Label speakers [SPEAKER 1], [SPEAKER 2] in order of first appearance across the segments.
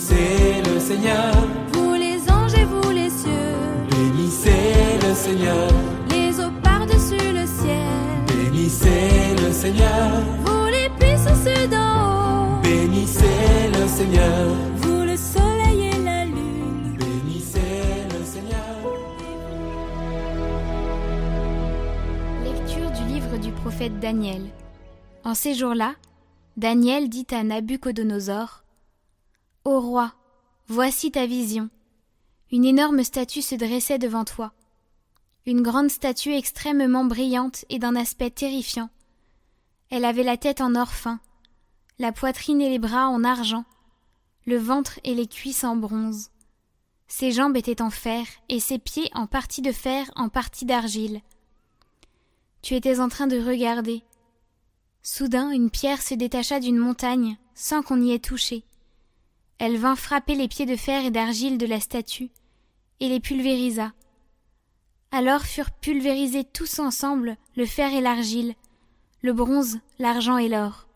[SPEAKER 1] Bénissez le Seigneur,
[SPEAKER 2] vous les anges et vous les cieux,
[SPEAKER 1] bénissez le Seigneur,
[SPEAKER 2] les eaux par-dessus le ciel,
[SPEAKER 1] bénissez le Seigneur,
[SPEAKER 2] vous les puissances d'en haut,
[SPEAKER 1] bénissez le Seigneur,
[SPEAKER 2] vous le soleil et la lune.
[SPEAKER 1] bénissez le Seigneur.
[SPEAKER 3] Lecture du livre du prophète Daniel. En ces jours-là, Daniel dit à Nabuchodonosor Ô roi, voici ta vision. Une énorme statue se dressait devant toi. Une grande statue extrêmement brillante et d'un aspect terrifiant. Elle avait la tête en or fin, la poitrine et les bras en argent, le ventre et les cuisses en bronze. Ses jambes étaient en fer et ses pieds en partie de fer, en partie d'argile. Tu étais en train de regarder. Soudain, une pierre se détacha d'une montagne, sans qu'on y ait touché. Elle vint frapper les pieds de fer et d'argile de la statue, et les pulvérisa. Alors furent pulvérisés tous ensemble le fer et l'argile, le bronze, l'argent et l'or.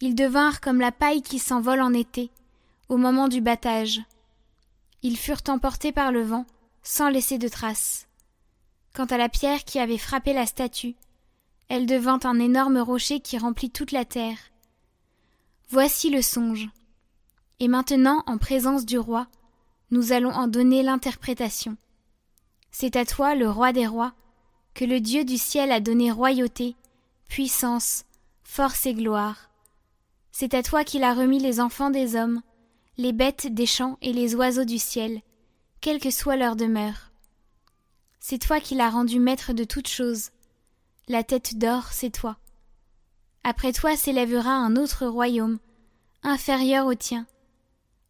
[SPEAKER 3] Ils devinrent comme la paille qui s'envole en été, au moment du battage. Ils furent emportés par le vent, sans laisser de traces. Quant à la pierre qui avait frappé la statue, elle devint un énorme rocher qui remplit toute la terre. Voici le songe. Et maintenant, en présence du roi, nous allons en donner l'interprétation. C'est à toi, le roi des rois, que le Dieu du ciel a donné royauté, puissance, force et gloire. C'est à toi qu'il a remis les enfants des hommes, les bêtes des champs et les oiseaux du ciel, quelle que soit leur demeure. C'est toi qui l'as rendu maître de toutes choses. La tête d'or, c'est toi. Après toi s'élèvera un autre royaume, inférieur au tien.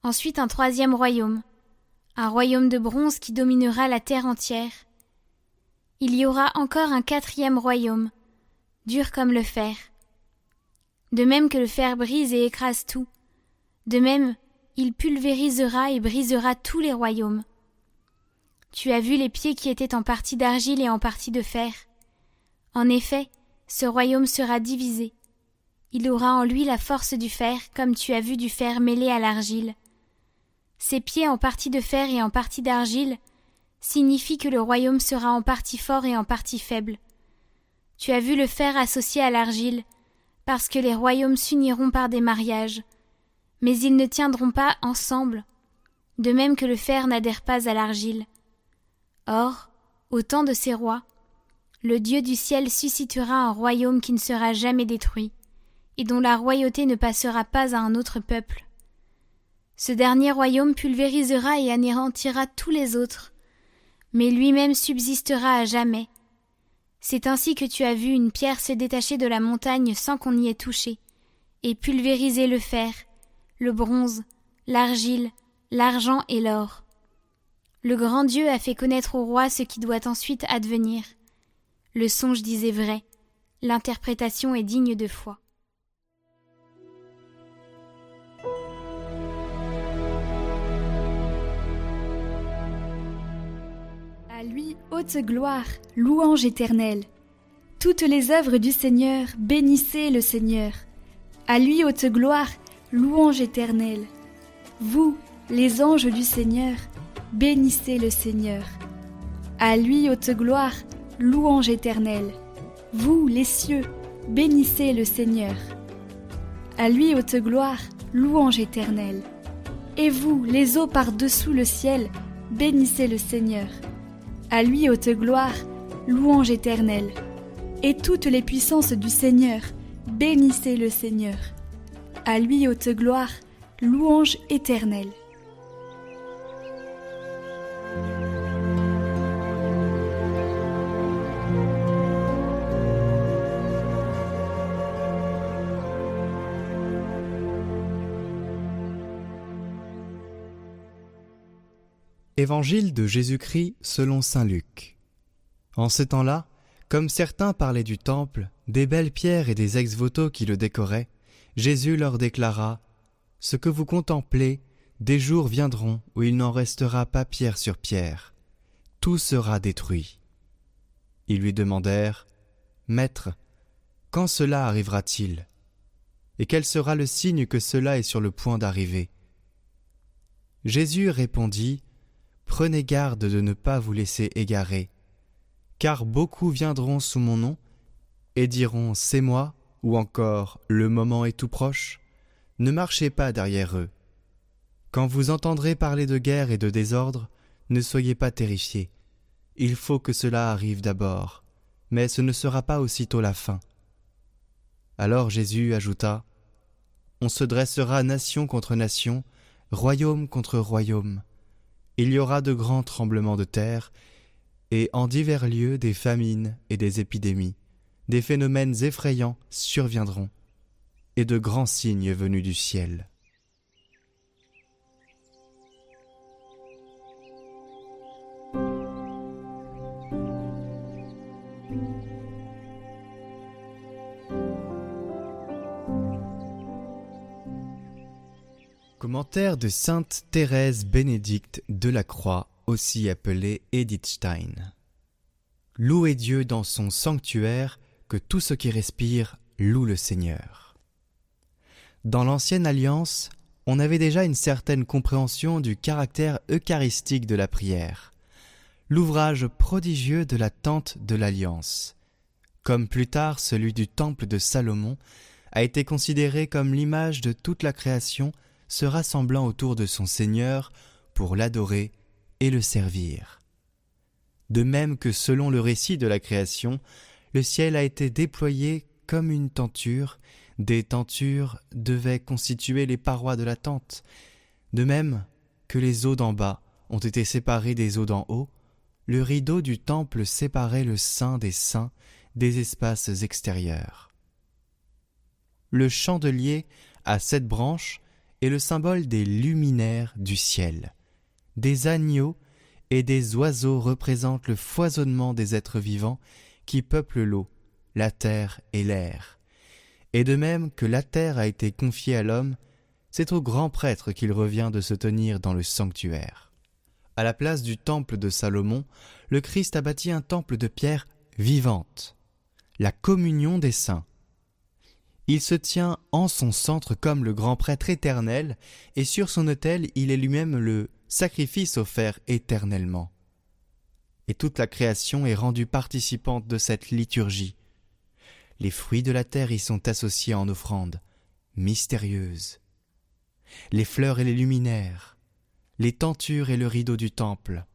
[SPEAKER 3] Ensuite un troisième royaume, un royaume de bronze qui dominera la terre entière. Il y aura encore un quatrième royaume, dur comme le fer. De même que le fer brise et écrase tout, de même il pulvérisera et brisera tous les royaumes. Tu as vu les pieds qui étaient en partie d'argile et en partie de fer. En effet, ce royaume sera divisé. Il aura en lui la force du fer, comme tu as vu du fer mêlé à l'argile. Ses pieds en partie de fer et en partie d'argile signifient que le royaume sera en partie fort et en partie faible. Tu as vu le fer associé à l'argile, parce que les royaumes s'uniront par des mariages, mais ils ne tiendront pas ensemble, de même que le fer n'adhère pas à l'argile. Or, au temps de ces rois, le Dieu du ciel suscitera un royaume qui ne sera jamais détruit, et dont la royauté ne passera pas à un autre peuple. Ce dernier royaume pulvérisera et anéantira tous les autres, mais lui-même subsistera à jamais. C'est ainsi que tu as vu une pierre se détacher de la montagne sans qu'on y ait touché, et pulvériser le fer, le bronze, l'argile, l'argent et l'or. Le grand Dieu a fait connaître au roi ce qui doit ensuite advenir. Le songe disait vrai, l'interprétation est digne de foi.
[SPEAKER 4] À lui haute gloire, louange éternelle. Toutes les œuvres du Seigneur, bénissez le Seigneur. À lui haute gloire, louange éternelle. Vous, les anges du Seigneur, bénissez le Seigneur. À lui haute gloire, louange éternelle. Vous, les cieux, bénissez le Seigneur. À lui haute gloire, louange éternelle. Et vous, les eaux par-dessous le ciel, bénissez le Seigneur. À lui haute gloire, louange éternelle. Et toutes les puissances du Seigneur, bénissez le Seigneur. À lui haute gloire, louange éternelle.
[SPEAKER 5] Évangile de Jésus-Christ selon Saint Luc. En ces temps-là, comme certains parlaient du temple, des belles pierres et des ex-voto qui le décoraient, Jésus leur déclara Ce que vous contemplez, des jours viendront où il n'en restera pas pierre sur pierre. Tout sera détruit. Ils lui demandèrent Maître, quand cela arrivera-t-il? Et quel sera le signe que cela est sur le point d'arriver? Jésus répondit, Prenez garde de ne pas vous laisser égarer, car beaucoup viendront sous mon nom et diront C'est moi, ou encore Le moment est tout proche. Ne marchez pas derrière eux. Quand vous entendrez parler de guerre et de désordre, ne soyez pas terrifiés. Il faut que cela arrive d'abord, mais ce ne sera pas aussitôt la fin. Alors Jésus ajouta On se dressera nation contre nation, royaume contre royaume. Il y aura de grands tremblements de terre, et en divers lieux des famines et des épidémies, des phénomènes effrayants surviendront, et de grands signes venus du ciel. Commentaire de sainte Thérèse Bénédicte de la Croix, aussi appelée Edith Stein. Louez Dieu dans son sanctuaire, que tout ce qui respire loue le Seigneur. Dans l'ancienne alliance, on avait déjà une certaine compréhension du caractère eucharistique de la prière, l'ouvrage prodigieux de la tente de l'alliance, comme plus tard celui du temple de Salomon, a été considéré comme l'image de toute la création se rassemblant autour de son Seigneur pour l'adorer et le servir. De même que selon le récit de la création, le ciel a été déployé comme une tenture, des tentures devaient constituer les parois de la tente, de même que les eaux d'en bas ont été séparées des eaux d'en haut, le rideau du temple séparait le saint des saints des espaces extérieurs. Le chandelier à sept branches est le symbole des luminaires du ciel. Des agneaux et des oiseaux représentent le foisonnement des êtres vivants qui peuplent l'eau, la terre et l'air. Et de même que la terre a été confiée à l'homme, c'est au grand prêtre qu'il revient de se tenir dans le sanctuaire. À la place du temple de Salomon, le Christ a bâti un temple de pierre vivante, la communion des saints. Il se tient en son centre comme le grand prêtre éternel, et sur son autel il est lui-même le sacrifice offert éternellement. Et toute la création est rendue participante de cette liturgie. Les fruits de la terre y sont associés en offrande, mystérieuse. Les fleurs et les luminaires, les tentures et le rideau du temple,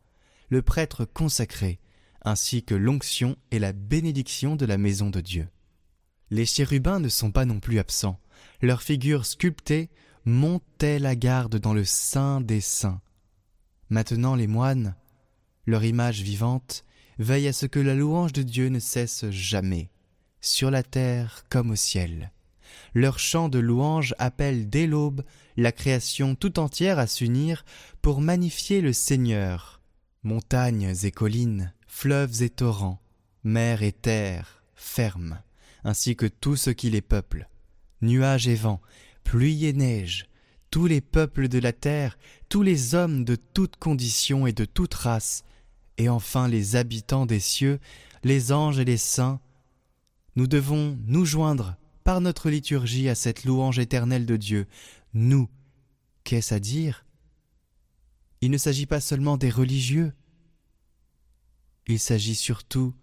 [SPEAKER 5] le prêtre consacré, ainsi que l'onction et la bénédiction de la maison de Dieu. Les chérubins ne sont pas non plus absents. Leurs figures sculptées montaient la garde dans le sein des saints. Maintenant les moines, leur image vivante, veillent à ce que la louange de Dieu ne cesse jamais, sur la terre comme au ciel. Leur chant de louange appelle dès l'aube la création tout entière à s'unir pour magnifier le Seigneur. Montagnes et collines, fleuves et torrents, mer et terre, fermes ainsi que tout ce qui les peuple. Nuages et vents, pluie et neige, tous les peuples de la terre, tous les hommes de toutes conditions et de toute race, et enfin les habitants des cieux, les anges et les saints, nous devons nous joindre par notre liturgie à cette louange éternelle de Dieu. Nous, qu'est-ce à dire? Il ne s'agit pas seulement des religieux, il s'agit surtout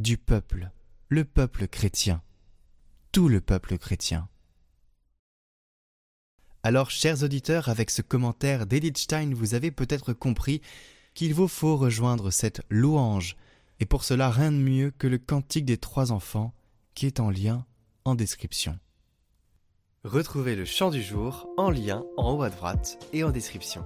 [SPEAKER 5] du peuple le peuple chrétien, tout le peuple chrétien. Alors, chers auditeurs, avec ce commentaire d'Edith Stein, vous avez peut-être compris qu'il vous faut rejoindre cette louange, et pour cela rien de mieux que le cantique des trois enfants, qui est en lien en description. Retrouvez le chant du jour en lien en haut à droite et en description.